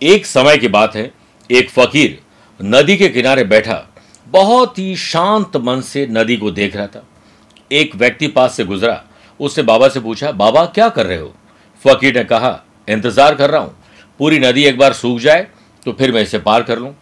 एक समय की बात है, एक फकीर नदी के किनारे बैठा, बहुत ही शांत मन से नदी को देख रहा था। एक व्यक्ति पास से गुजरा उसने बाबा से पूछा, बाबा, क्या कर रहे हो? फकीर ने कहा, इंतज़ार कर रहा हूँ। पूरी नदी एक बार सूख जाए तो फिर मैं इसे पार कर लूँ।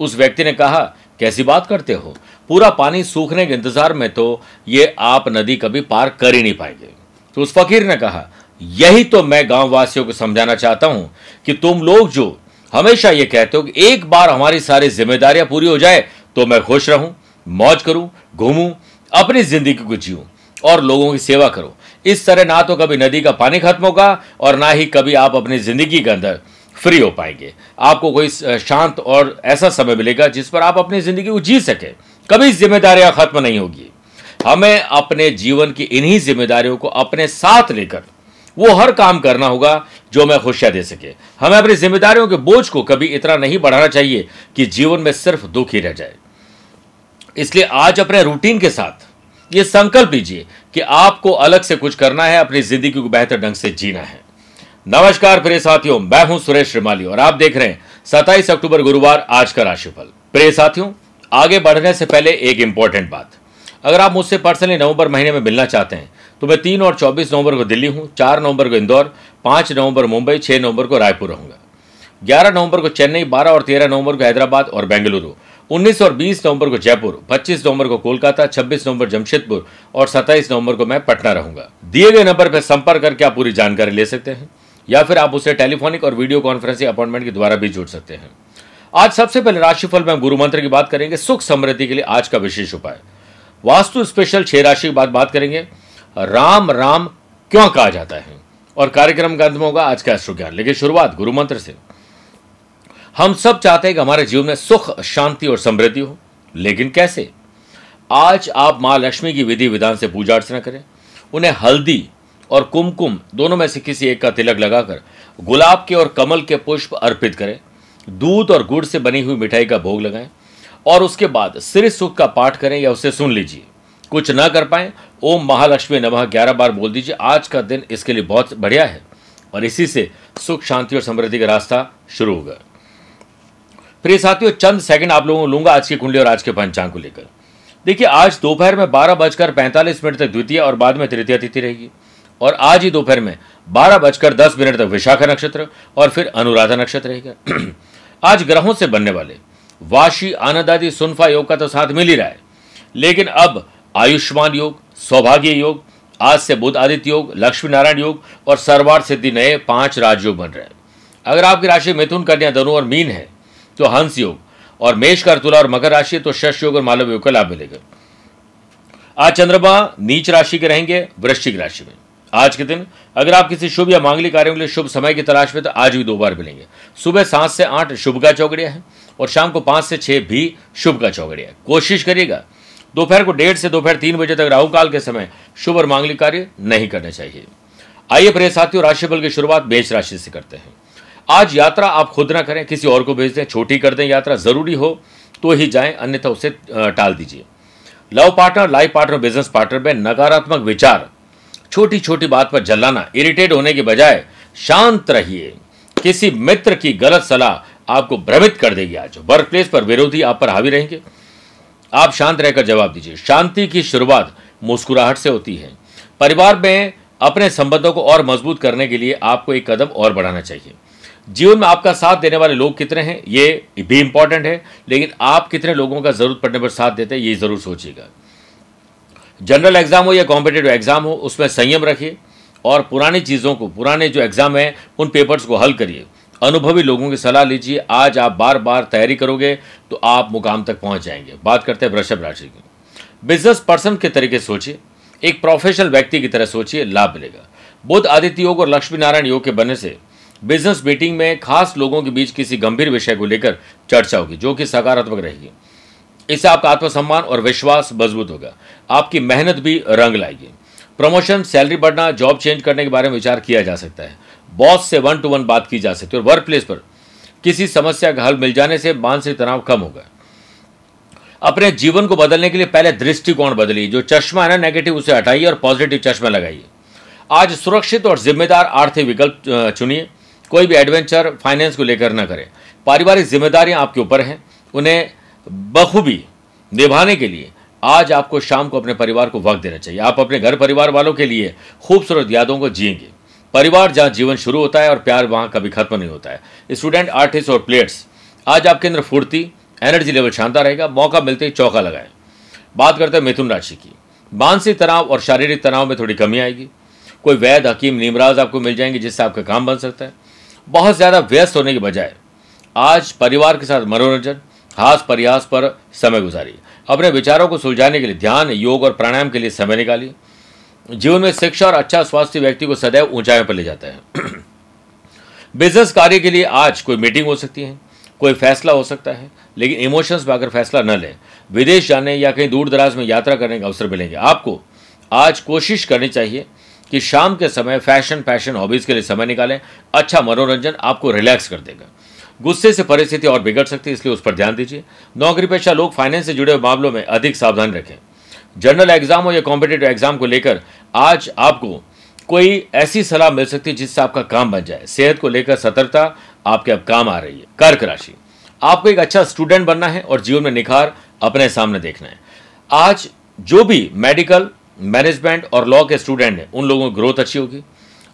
उस व्यक्ति ने कहा, कैसी बात करते हो? पूरा पानी सूखने के इंतज़ार में तो ये आप नदी कभी पार कर ही नहीं पाएँगे। तो उस फकीर ने कहा, यही तो मैं गाँव वासियों को समझाना चाहता हूँ कि तुम लोग जो हमेशा ये कहते हो कि एक बार हमारी सारी जिम्मेदारियाँ पूरी हो जाए तो मैं खुश रहूँ, मौज करूँ, घूमूं, अपनी ज़िंदगी को जीऊं और लोगों की सेवा करो। इस तरह ना तो कभी नदी का पानी खत्म होगा और ना ही कभी आप अपनी ज़िंदगी के अंदर फ्री हो पाएँगे। आपको कोई शांत और ऐसा समय मिलेगा जिस पर आप अपनी ज़िंदगी को जी सके। कभी जिम्मेदारियाँ खत्म नहीं होगी। हमें अपने जीवन की इन्हीं जिम्मेदारियों को अपने साथ लेकर वो हर काम करना होगा जो हमें खुशियाँ दे सके। हमें अपनी जिम्मेदारियों के बोझ को कभी इतना नहीं बढ़ाना चाहिए कि जीवन में सिर्फ़ दुख ही रह जाए। इसलिए आज अपने रूटीन के साथ ये संकल्प लीजिए कि आपको अलग से कुछ करना है, अपनी ज़िंदगी को बेहतर ढंग से जीना है। नमस्कार प्रिय साथियों, मैं हूँ सुरेश श्रीमाली और आप देख रहे हैं सत्ताईस अक्टूबर गुरुवार आज का राशिफल। प्रिय साथियों, आगे बढ़ने से पहले एक इंपॉर्टेंट बात। अगर आप मुझसे पर्सनली नवंबर महीने में मिलना चाहते हैं तो मैं तीन और चौबीस नवंबर को दिल्ली हूँ, चार नवंबर को इंदौर, पाँच नवंबर मुंबई, छह नवंबर को रायपुर रहूँगा। ग्यारह नवंबर को चेन्नई, बारह और तेरह नवंबर को हैदराबाद और बेंगलुरु, उन्नीस और बीस नवंबर को जयपुर, पच्चीस नवंबर को कोलकाता, छब्बीस नवंबर जमशेदपुर और सत्ताईस नवंबर को मैं पटना रहूँगा। दिए गए नंबर पर संपर्क करके आप पूरी जानकारी ले सकते हैं, या फिर आप उसे टेलीफोनिक और वीडियो कॉन्फ्रेंसिंग अपॉइंटमेंट के द्वारा भी जुड़ सकते हैं। आज सबसे पहले राशिफल में गुरु मंत्र की बात करेंगे, सुख समृद्धि के लिए आज का विशेष उपाय। वास्तु स्पेशल छह राशि की बात बात करेंगे। राम राम क्यों कहा जाता है? और कार्यक्रम का अंत में होगा आज का अश्रु ज्ञान लेकिन शुरुआत गुरु मंत्र से। हम सब चाहते हैं कि हमारे जीवन में सुख, शांति और समृद्धि हो। लेकिन कैसे? आज आप माँ लक्ष्मी की विधि विधान से पूजा अर्चना करें। उन्हें हल्दी और कुमकुम दोनों में से किसी एक का तिलक लगाकर गुलाब के और कमल के पुष्प अर्पित करें। दूध और गुड़ से बनी हुई मिठाई का भोग लगाएँ। और उसके बाद सिर सुख का पाठ करें या उसे सुन लीजिए। कुछ ना कर पाए, ओम महालक्ष्मी नमः ग्यारह बार बोल दीजिए। आज का दिन इसके लिए बहुत बढ़िया है और इसी से सुख, शांति और समृद्धि का रास्ता शुरू होगा। प्रिय साथियों, चंद सेकंड आप लोगों को लूँगा आज की कुंडली और आज के पंचांग को लेकर। देखिए, आज दोपहर में बारह बजकर पैंतालीस मिनट तक द्वितीय और बाद में तृतीय तिथि रहेगी। और आज ही दोपहर में बारह बजकर दस मिनट तक विशाखा नक्षत्र और फिर अनुराधा नक्षत्र रहेगा। आज ग्रहों से बनने वाले वाशी आनंद आदि सुनफा योग का तो साथ मिल ही रहा है। लेकिन अब आयुष्मान योग, सौभाग्य योग, आज से बुद्ध आदित्य योग लक्ष्मी नारायण योग और सर्वार्थ सिद्धि नए पाँच राजयोग बन रहे हैं। अगर आपकी राशि मिथुन, कन्या धनु और मीन है तो हंस योग और मेष कर तुला और मकर राशि तो शश योग और मालव योग का लाभ मिलेगा। आज चंद्रमा नीच राशि के रहेंगे, वृश्चिक राशि में। आज के दिन अगर आप किसी शुभ या मांगलिक कार्यों के लिए शुभ समय की तलाश में तो आज भी दो बार मिलेंगे। सुबह सात से आठ शुभ का चौकड़िया है और शाम को पाँच से छह भी शुभ का चौकड़िया है। कोशिश करिएगा, दोपहर को डेढ़ से दोपहर तीन बजे तक राहु काल के समय शुभ और मांगलिक कार्य नहीं करने चाहिए। आइए प्रिय साथियों, राशिफल की शुरुआत मेष राशि से करते हैं। आज यात्रा आप खुद ना करें, किसी और को भेज दें, छोटी कर दें यात्रा, ज़रूरी हो तो ही जाएँ, अन्यथा उसे टाल दीजिए। Love partner, life partner, business partner में नकारात्मक विचार छोटी छोटी बात पर जलाना, इरिटेट होने के बजाय शांत रहिए। किसी मित्र की गलत सलाह आपको भ्रमित कर देगी आज। वर्क प्लेस पर विरोधी आप पर हावी रहेंगे। आप शांत रहकर जवाब दीजिए। शांति की शुरुआत मुस्कुराहट से होती है। परिवार में अपने संबंधों को और मज़बूत करने के लिए आपको एक कदम और बढ़ाना चाहिए। जीवन में आपका साथ देने वाले लोग कितने हैं, ये भी इंपॉर्टेंट है, लेकिन आप कितने लोगों का ज़रूरत पड़ने पर साथ देते हैं, ये ज़रूर सोचिएगा। जनरल एग्ज़ाम हो या कॉम्पिटेटिव एग्ज़ाम हो, उसमें संयम रखिए और पुरानी चीज़ों को, पुराने जो एग्ज़ाम है, उन पेपर्स को हल करिए। अनुभवी लोगों की सलाह लीजिए। आज आप बार बार तैयारी करोगे तो आप मुकाम तक पहुँच जाएँगे। बात करते हैं वृषभ राशि की। बिज़नेस पर्सन के तरीके सोचिए। एक प्रोफेशनल व्यक्ति की तरह सोचिए, लाभ मिलेगा। बुद्ध आदित्य योग और लक्ष्मी नारायण योग के बनने से बिज़नेस मीटिंग में खास लोगों के बीच किसी गंभीर विषय को लेकर चर्चा होगी, जो कि सकारात्मक रहेगी। इससे आपका आत्मसम्मान और विश्वास मज़बूत होगा। आपकी मेहनत भी रंग लाएगी। प्रमोशन सैलरी बढ़ना जॉब चेंज करने के बारे में विचार किया जा सकता है। बॉस से वन टू वन बात की जा सकती है और वर्क प्लेस पर किसी समस्या का हल मिल जाने से मानसिक तनाव कम होगा अपने जीवन को बदलने के लिए पहले दृष्टिकोण बदलिए। जो चश्मा है ना नेगेटिव उसे हटाइए और पॉजिटिव चश्मा लगाइए। आज सुरक्षित और जिम्मेदार आर्थिक विकल्प चुनिए। कोई भी एडवेंचर फाइनेंस को लेकर न करें। पारिवारिक जिम्मेदारियाँ आपके ऊपर हैं। उन्हें बखूबी निभाने के लिए आज आपको शाम को अपने परिवार को वक्त देना चाहिए। आप अपने घर परिवार वालों के लिए खूबसूरत यादों को जिएँगे। परिवार जहाँ जीवन शुरू होता है और प्यार वहाँ कभी खत्म नहीं होता है। स्टूडेंट, आर्टिस्ट और प्लेयर्स, आज आपके अंदर फुर्ती, एनर्जी लेवल शानदार रहेगा, मौका मिलते ही चौका लगाएँ। बात करते हैं मिथुन राशि की। मानसिक तनाव और शारीरिक तनाव में थोड़ी कमी आएगी। कोई वैद हकीम, निमराज आपको मिल जाएँगे, जिससे आपका काम बन सकता है। बहुत ज़्यादा व्यस्त होने के बजाय, आज परिवार के साथ मनोरंजन हास प्रयास पर समय गुजारिए। अपने विचारों को सुलझाने के लिए ध्यान, योग और प्राणायाम के लिए समय निकालिए। जीवन में शिक्षा और अच्छा स्वास्थ्य व्यक्ति को सदैव ऊंचाइयों पर ले जाता है। बिज़नेस कार्य के लिए आज कोई मीटिंग हो सकती है, कोई फैसला हो सकता है, लेकिन इमोशंस में अगर फैसला न लें, विदेश जाने या कहीं दूर दराज में यात्रा करने के अवसर मिलेंगे। आपको आज कोशिश करनी चाहिए कि शाम के समय फ़ैशन पैशन हॉबीज़ के लिए समय निकालें अच्छा मनोरंजन आपको रिलैक्स कर देगा। गुस्से से परिस्थिति और बिगड़ सकती है, इसलिए उस पर ध्यान दीजिए। नौकरी पेशा लोग फाइनेंस से जुड़े मामलों में अधिक सावधान रखें। जनरल एग्ज़ाम हो या कॉम्पिटेटिव एग्ज़ाम को लेकर आज आपको कोई ऐसी सलाह मिल सकती है जिससे आपका काम बन जाए। सेहत को लेकर सतर्कता आपके अब काम आ रही है। कर्क राशि। आपको एक अच्छा स्टूडेंट बनना है और जीवन में निखार अपने सामने देखना है। आज जो भी मेडिकल मैनेजमेंट और लॉ के स्टूडेंट हैं, उन लोगों की ग्रोथ अच्छी होगी।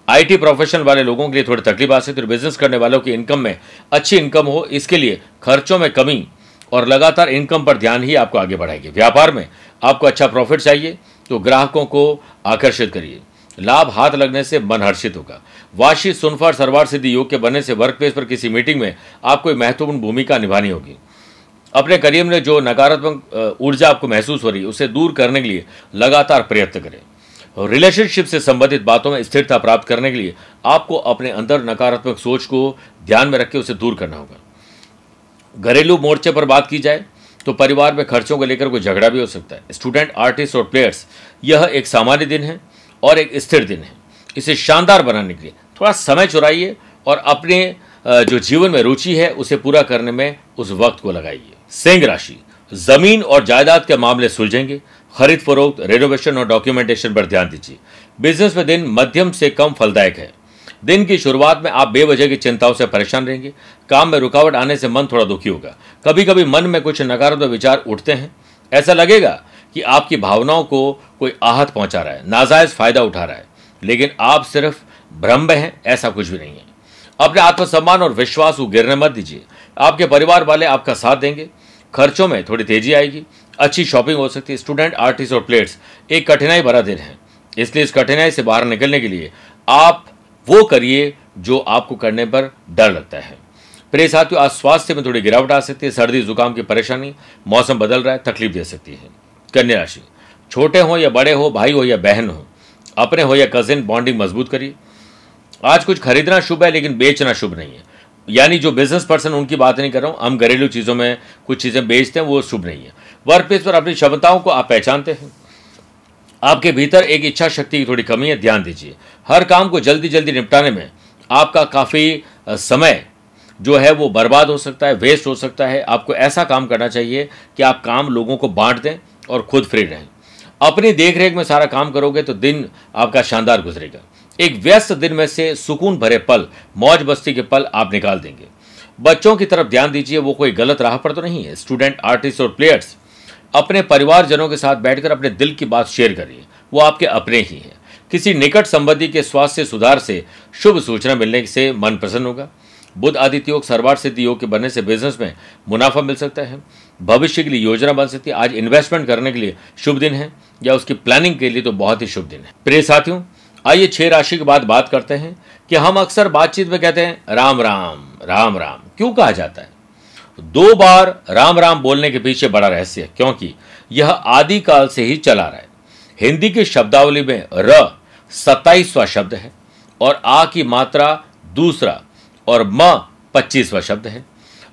आईटी प्रोफेशनल वाले लोगों के लिए थोड़ी तकलीफ़ आ सकती है। बिज़नेस करने वालों की इनकम में अच्छी इनकम हो, इसके लिए खर्चों में कमी और लगातार इनकम पर ध्यान ही आपको आगे बढ़ाएगी। व्यापार में आपको अच्छा प्रॉफिट चाहिए तो ग्राहकों को आकर्षित करिए। लाभ हाथ लगने से मन हर्षित होगा। वाशी, सुनफार, सरवार सिद्धि योग के बनने से वर्क प्लेस पर किसी मीटिंग में आपको महत्वपूर्ण भूमिका निभानी होगी। अपने करियर में जो नकारात्मक ऊर्जा आपको महसूस हो रही है, उसे दूर करने के लिए लगातार प्रयत्न करें। रिलेशनशिप से संबंधित बातों में स्थिरता प्राप्त करने के लिए आपको अपने अंदर नकारात्मक सोच को ध्यान में रख के उसे दूर करना होगा। घरेलू मोर्चे पर बात की जाए तो परिवार में खर्चों को लेकर कोई झगड़ा भी हो सकता है। स्टूडेंट, आर्टिस्ट और प्लेयर्स, यह एक सामान्य दिन है और एक स्थिर दिन है। इसे शानदार बनाने के लिए थोड़ा समय चुराइए और अपने जो जीवन में रुचि है, उसे पूरा करने में उस वक्त को लगाइए। सिंह राशि, ज़मीन और जायदाद के मामले सुलझेंगे। खरीद फरोख्त रेनोवेशन और डॉक्यूमेंटेशन पर ध्यान दीजिए। बिज़नेस में दिन मध्यम से कम फलदायक है। दिन की शुरुआत में आप बेवजह की चिंताओं से परेशान रहेंगे। काम में रुकावट आने से मन थोड़ा दुखी होगा। कभी कभी मन में कुछ नकारात्मक विचार उठते हैं। ऐसा लगेगा कि आपकी भावनाओं को कोई आहत पहुँचा रहा है, नाजायज फ़ायदा उठा रहा है। लेकिन आप सिर्फ़ भ्रम हैं, ऐसा कुछ भी नहीं है। अपने आत्मसम्मान और विश्वास को गिरने मत दीजिए। आपके परिवार वाले आपका साथ देंगे। खर्चों में थोड़ी तेज़ी आएगी। अच्छी शॉपिंग हो सकती है। स्टूडेंट, आर्टिस्ट और प्लेयर्स, एक कठिनाई भरा दिन है। इसलिए इस कठिनाई से बाहर निकलने के लिए आप वो करिए जो आपको करने पर डर लगता है। प्रिय साथियों, आज स्वास्थ्य में थोड़ी गिरावट आ सकती है, सर्दी, जुकाम की परेशानी, मौसम बदल रहा है, तकलीफ़ दे सकती है। कन्या राशि, छोटे हो या बड़े हो, भाई हो या बहन हो, अपने हो या कजिन बॉन्डिंग मज़बूत करिए। आज कुछ खरीदना शुभ है, लेकिन बेचना शुभ नहीं है। यानी जो बिज़नेस पर्सन उनकी बात नहीं कर रहा हूँ, हम घरेलू चीज़ों में कुछ चीज़ें बेचते हैं, वो शुभ नहीं है। वर्क प्लेस पर अपनी क्षमताओं को आप पहचानते हैं। आपके भीतर एक इच्छा शक्ति की थोड़ी कमी है, ध्यान दीजिए। हर काम को जल्दी जल्दी निपटाने में आपका काफ़ी समय जो है वो बर्बाद हो सकता है, वेस्ट हो सकता है। आपको ऐसा काम करना चाहिए कि आप काम लोगों को बांट दें और खुद फ्री रहें। अपनी देखरेख में सारा काम करोगे तो दिन आपका शानदार गुजरेगा। एक व्यस्त दिन में से सुकून भरे पल, मौज बस्ती के पल आप निकाल देंगे। बच्चों की तरफ़ ध्यान दीजिए, वो कोई गलत राह पर तो नहीं है। स्टूडेंट, आर्टिस्ट और प्लेयर्स अपने परिवारजनों के साथ बैठकर अपने दिल की बात शेयर करिए। वो आपके अपने ही हैं। किसी निकट संबंधी के स्वास्थ्य सुधार से शुभ सूचना मिलने से मन प्रसन्न होगा। बुद्ध आदित्य योग सर्वार सिद्धि योग के बनने से बिज़नेस में मुनाफा मिल सकता है। भविष्य के लिए योजना बन सकती है। आज इन्वेस्टमेंट करने के लिए शुभ दिन है, या उसकी प्लानिंग के लिए तो बहुत ही शुभ दिन है। प्रिय साथियों, आइए छह राशि के बाद बात करते हैं कि हम अक्सर बातचीत में कहते हैं, राम राम राम राम। क्यों कहा जाता है? दो बार राम राम बोलने के पीछे बड़ा रहस्य है, क्योंकि यह आदिकाल से ही चला रहा है। हिंदी की शब्दावली में र सत्ताईसवा शब्द है और आ की मात्रा दूसरा और म पच्चीसवा शब्द है।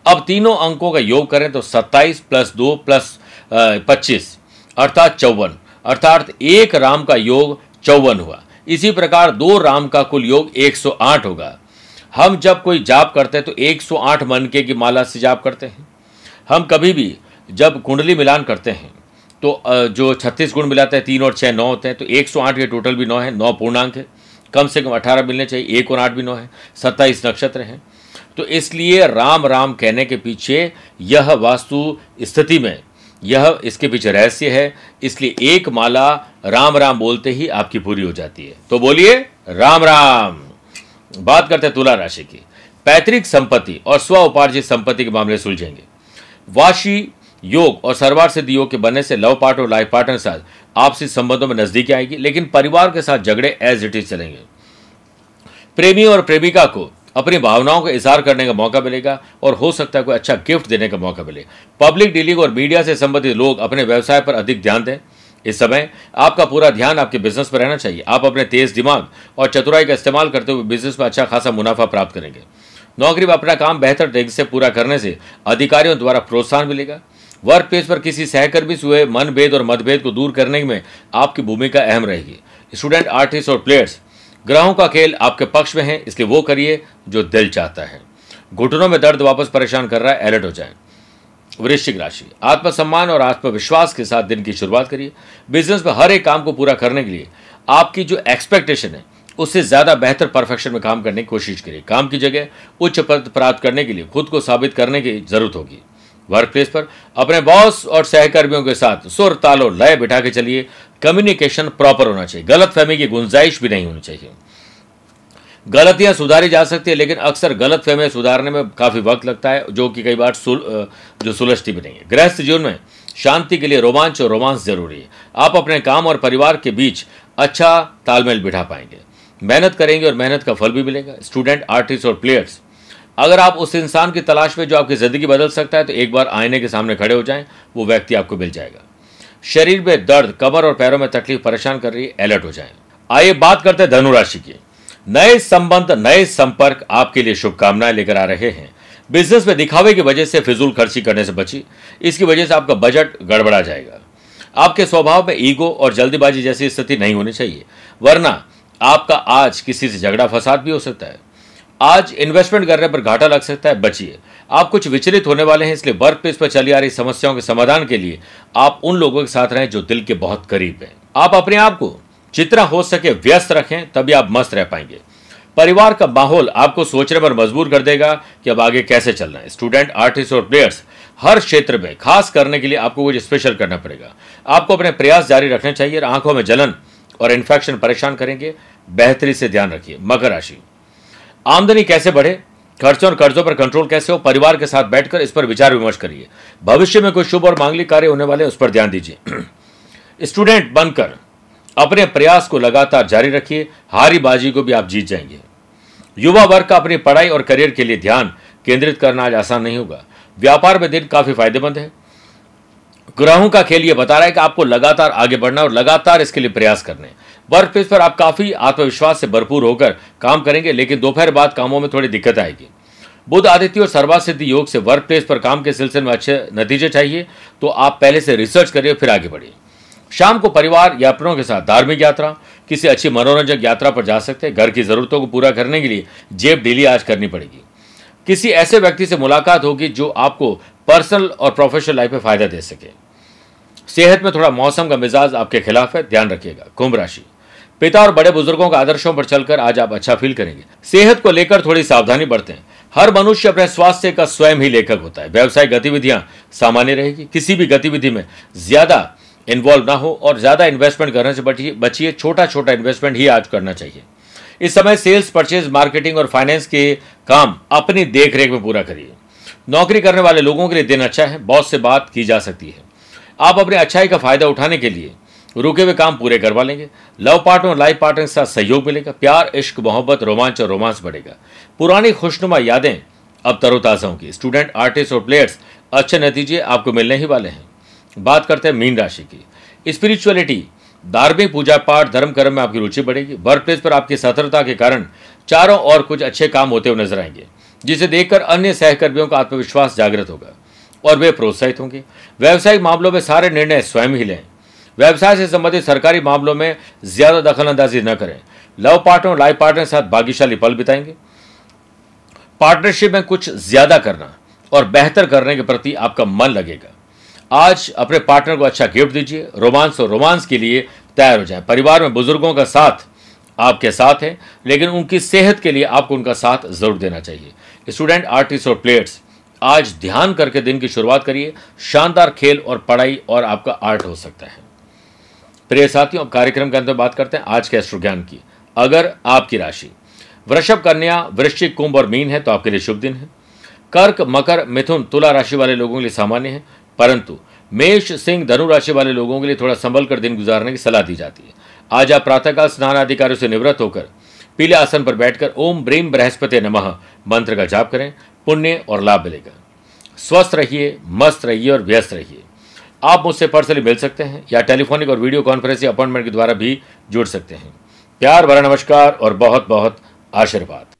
अब तीनों अंकों का योग करें तो सत्ताईस प्लस दो प्लस पच्चीस, अर्थात चौवन, अर्थात एक राम का योग चौवन हुआ। इसी प्रकार दो राम का कुल योग 108 होगा। हम जब कोई जाप करते हैं तो 108 मनके की माला से जाप करते हैं। हम कभी भी जब कुंडली मिलान करते हैं तो जो 36 गुण मिलाते हैं, तीन और छः नौ होते हैं तो 108 के टोटल भी नौ है, नौ पूर्णांक है। कम से कम अठारह मिलने चाहिए, एक और आठ भी नौ है, सत्ताईस नक्षत्र हैं। तो इसलिए राम राम कहने के पीछे यह वास्तु स्थिति में, यह इसके पीछे रहस्य है, इसलिए एक माला राम राम बोलते ही आपकी पूरी हो जाती है। तो बोलिए, राम राम। बात करते हैं तुला राशि की। पैतृक संपत्ति और स्व उपार्जित संपत्ति के मामले सुलझेंगे। वाशी योग और सर्वार सिद्ध योग के बनने से लव पार्ट और लाइफ पार्टनर के साथ आपसी संबंधों में नजदीकी आएगी, लेकिन परिवार के साथ झगड़े एज इट इज़ चलेंगे। प्रेमी और प्रेमिका को अपनी भावनाओं का इजहार करने का मौका मिलेगा और हो सकता है कोई अच्छा गिफ्ट देने का मौका मिले। पब्लिक डीलिंग और मीडिया से संबंधित लोग अपने व्यवसाय पर अधिक ध्यान दें। इस समय आपका पूरा ध्यान आपके बिज़नेस पर रहना चाहिए। आप अपने तेज दिमाग और चतुराई का इस्तेमाल करते हुए बिज़नेस में अच्छा खासा मुनाफा प्राप्त करेंगे। नौकरी में अपना काम बेहतर तरीके से पूरा करने से अधिकारियों द्वारा प्रोत्साहन मिलेगा। वर्क प्लेस पर किसी सहकर्मी से हुए मनभेद और मतभेद को दूर करने में आपकी भूमिका अहम रहेगी। स्टूडेंट आर्टिस्ट और प्लेयर्स ग्रहों का खेल आपके पक्ष में है, इसलिए वो करिए जो दिल चाहता है। घुटनों में दर्द वापस परेशान कर रहा है अलर्ट हो जाए। वृश्चिक राशि। आत्मसम्मान और आत्मविश्वास के साथ दिन की शुरुआत करिए। बिज़नेस में हर एक काम को पूरा करने के लिए आपकी जो एक्सपेक्टेशन है, उससे ज़्यादा बेहतर परफेक्शन में काम करने की कोशिश करिए। काम की जगह उच्च पद प्राप्त करने के लिए खुद को साबित करने की ज़रूरत होगी। वर्क प्लेस पर अपने बॉस और सहकर्मियों के साथ सुर, तालो, लय बिठा के चलिए। कम्युनिकेशन प्रॉपर होना चाहिए। गलत फहमी की गुंजाइश भी नहीं होनी चाहिए। गलतियाँ सुधारी जा सकती है लेकिन अक्सर गलत फहमियाँ सुधारने में काफ़ी वक्त लगता है जो कि कई बार सुल, जो सुलझती भी नहीं है। गृहस्थ जीवन में शांति के लिए रोमांच और रोमांस ज़रूरी है। आप अपने काम और परिवार के बीच अच्छा तालमेल बिठा पाएँगे। मेहनत करेंगे और मेहनत का फल भी मिलेगा। स्टूडेंट आर्टिस्ट और प्लेयर्स अगर आप उस इंसान की तलाश में जो आपकी ज़िंदगी बदल सकता है तो एक बार आईने के सामने खड़े हो जाएँ वो व्यक्ति आपको मिल जाएगा। शरीर में दर्द कमर और पैरों में तकलीफ़ परेशान कर रही है अलर्ट हो जाए। आइए बात करते हैं धनुराशि की। नए संबंध, नए संपर्क आपके लिए शुभकामनाएँ लेकर आ रहे हैं। बिज़नेस में दिखावे की वजह से फिजूल खर्ची करने से बची। इसकी वजह से आपका बजट गड़बड़ा जाएगा। आपके स्वभाव में ईगो और जल्दीबाजी जैसी स्थिति नहीं होनी चाहिए। वरना आपका आज किसी से झगड़ा, फसाद भी हो सकता है। आज इन्वेस्टमेंट करने पर घाटा लग सकता है, बचिए। आप कुछ विचलित होने वाले हैं, इसलिए वर्क प्लेस पर चली आ रही समस्याओं के समाधान के लिए आप उन लोगों के साथ रहें जो दिल के बहुत करीब हैं। आप अपने आप को जितना हो सके व्यस्त रखें, तभी आप मस्त रह पाएँगे। परिवार का माहौल आपको सोचने पर मजबूर कर देगा कि अब आगे कैसे चलना है। स्टूडेंट आर्टिस्ट और प्लेयर्स हर क्षेत्र में, खास करने के लिए आपको कुछ स्पेशल करना पड़ेगा। आपको अपने प्रयास जारी रखने चाहिए आँखों में जलन और इन्फेक्शन परेशान करेंगे। बेहतरी से ध्यान रखिए। मकर राशि। आमदनी कैसे बढ़े? खर्चों और कर्जों पर कंट्रोल कैसे हो? परिवार के साथ बैठकर इस पर विचार विमर्श करिए। भविष्य में कोई शुभ और मांगलिक कार्य होने वाले उस पर ध्यान दीजिए। स्टूडेंट बनकर अपने प्रयास को लगातार जारी रखिए। हारी बाजी को भी आप जीत जाएँगे। युवा वर्ग का अपनी पढ़ाई और करियर के लिए ध्यान केंद्रित करना आज आसान नहीं होगा। व्यापार में दिन काफ़ी फ़ायदेमंद है। ग्रहों का खेल ये बता रहा है कि आपको लगातार आगे बढ़ना और लगातार इसके लिए प्रयास करने। वर्क प्लेस पर आप काफ़ी आत्मविश्वास से भरपूर होकर काम करेंगे, लेकिन दोपहर बाद कामों में थोड़ी दिक्कत आएगी। बुद्ध आदित्य और सर्वासिद्धि योग से वर्क प्लेस पर काम के सिलसिले में अच्छे नतीजे चाहिए। तो आप पहले से रिसर्च करिए, फिर आगे बढ़िए। शाम को परिवार या अपनों के साथ धार्मिक यात्रा, किसी अच्छी मनोरंजक यात्रा पर जा सकते हैं। घर की जरूरतों को पूरा करने के लिए जेब डेली आज करनी पड़ेगी। किसी ऐसे व्यक्ति से मुलाकात होगी जो आपको पर्सनल और प्रोफेशनल लाइफ में फ़ायदा दे सके। सेहत में थोड़ा मौसम का मिजाज आपके खिलाफ है, ध्यान रखिएगा। कुंभ राशि। पिता और बड़े बुज़ुर्गों के आदर्शों पर चलकर आज आप अच्छा फील करेंगे। सेहत को लेकर थोड़ी सावधानी बरतें। हर मनुष्य अपने स्वास्थ्य का स्वयं ही लेखक होता है। व्यवसायिक गतिविधियाँ सामान्य रहेगी। किसी भी गतिविधि में ज़्यादा इन्वॉल्व ना हो और ज़्यादा इन्वेस्टमेंट करने से बचिए बचिए छोटा छोटा इन्वेस्टमेंट ही आज करना चाहिए। इस समय सेल्स परचेज मार्केटिंग और फाइनेंस के काम अपनी देख रेख में पूरा करिए। नौकरी करने वाले लोगों के लिए दिन अच्छा है बॉस से बात की जा सकती है। आप अपनी अच्छाई का फ़ायदा उठाने के लिए रुके हुए काम पूरे करवा लेंगे। लव पार्टनर और लाइफ पार्टनर के साथ सहयोग मिलेगा, प्यार, इश्क, मोहब्बत, रोमांच और रोमांस बढ़ेगा। पुरानी खुशनुमा यादें अब तरोताज़ा होंगी। स्टूडेंट आर्टिस्ट और प्लेयर्स अच्छे नतीजे आपको मिलने ही वाले हैं। बात करते हैं मीन राशि की। स्पिरिचुअलिटी धार्मिक पूजा पाठ, धर्म कर्म में आपकी रुचि बढ़ेगी। वर्क प्लेस पर आपकी सतर्कता के कारण चारों और कुछ अच्छे काम होते हुए नज़र आएँगे, जिसे देखकर अन्य सहकर्मियों का आत्मविश्वास जागृत होगा और वे प्रोत्साहित होंगे। व्यावसायिक मामलों में सारे निर्णय स्वयं ही लें। व्यवसाय से संबंधित सरकारी मामलों में ज़्यादा दखल अंदाजी न करें। लव पार्टनर और लाइफ पार्टनर के साथ भाग्यशाली पल बिताएँगे। पार्टनरशिप में कुछ ज़्यादा करना और बेहतर करने के प्रति आपका मन लगेगा। आज अपने पार्टनर को अच्छा गिफ्ट दीजिए, रोमांस और रोमांस के लिए तैयार हो जाए। परिवार में बुज़ुर्गों का साथ आपके साथ है, लेकिन उनकी सेहत के लिए आपको उनका साथ ज़रूर देना चाहिए। स्टूडेंट, आर्टिस्ट और प्लेयर्स, आज ध्यान करके दिन की शुरुआत करिए। शानदार खेल और पढ़ाई और आपका आर्ट हो सकता है। प्रिय साथियों, अब कार्यक्रम के अंदर बात करते हैं। आज के एस्ट्रो ज्ञान की, अगर आपकी राशि। वृषभ, कन्या, वृश्चिक, कुंभ और मीन है तो आपके लिए शुभ दिन है। कर्क, मकर, मिथुन, तुला राशि वाले लोगों के लिए सामान्य है। परंतु मेष सिंह धनु राशि वाले लोगों के लिए थोड़ा संभल कर दिन गुजारने की सलाह दी जाती है। आज आप प्रातःकाल स्नान अधिकारियों से निवृत्त होकर पीले आसन पर बैठकर ओम ब्रीम बृहस्पति नमः मंत्र का जाप करें, पुण्य और लाभ मिलेगा। स्वस्थ रहिए, मस्त रहिए और व्यस्त रहिए। आप मुझसे पर्सनली मिल सकते हैं या टेलीफोनिक और वीडियो कॉन्फ्रेंसिंग अपॉइंटमेंट के द्वारा भी जुड़ सकते हैं। प्यार, भरा नमस्कार और बहुत बहुत आशीर्वाद।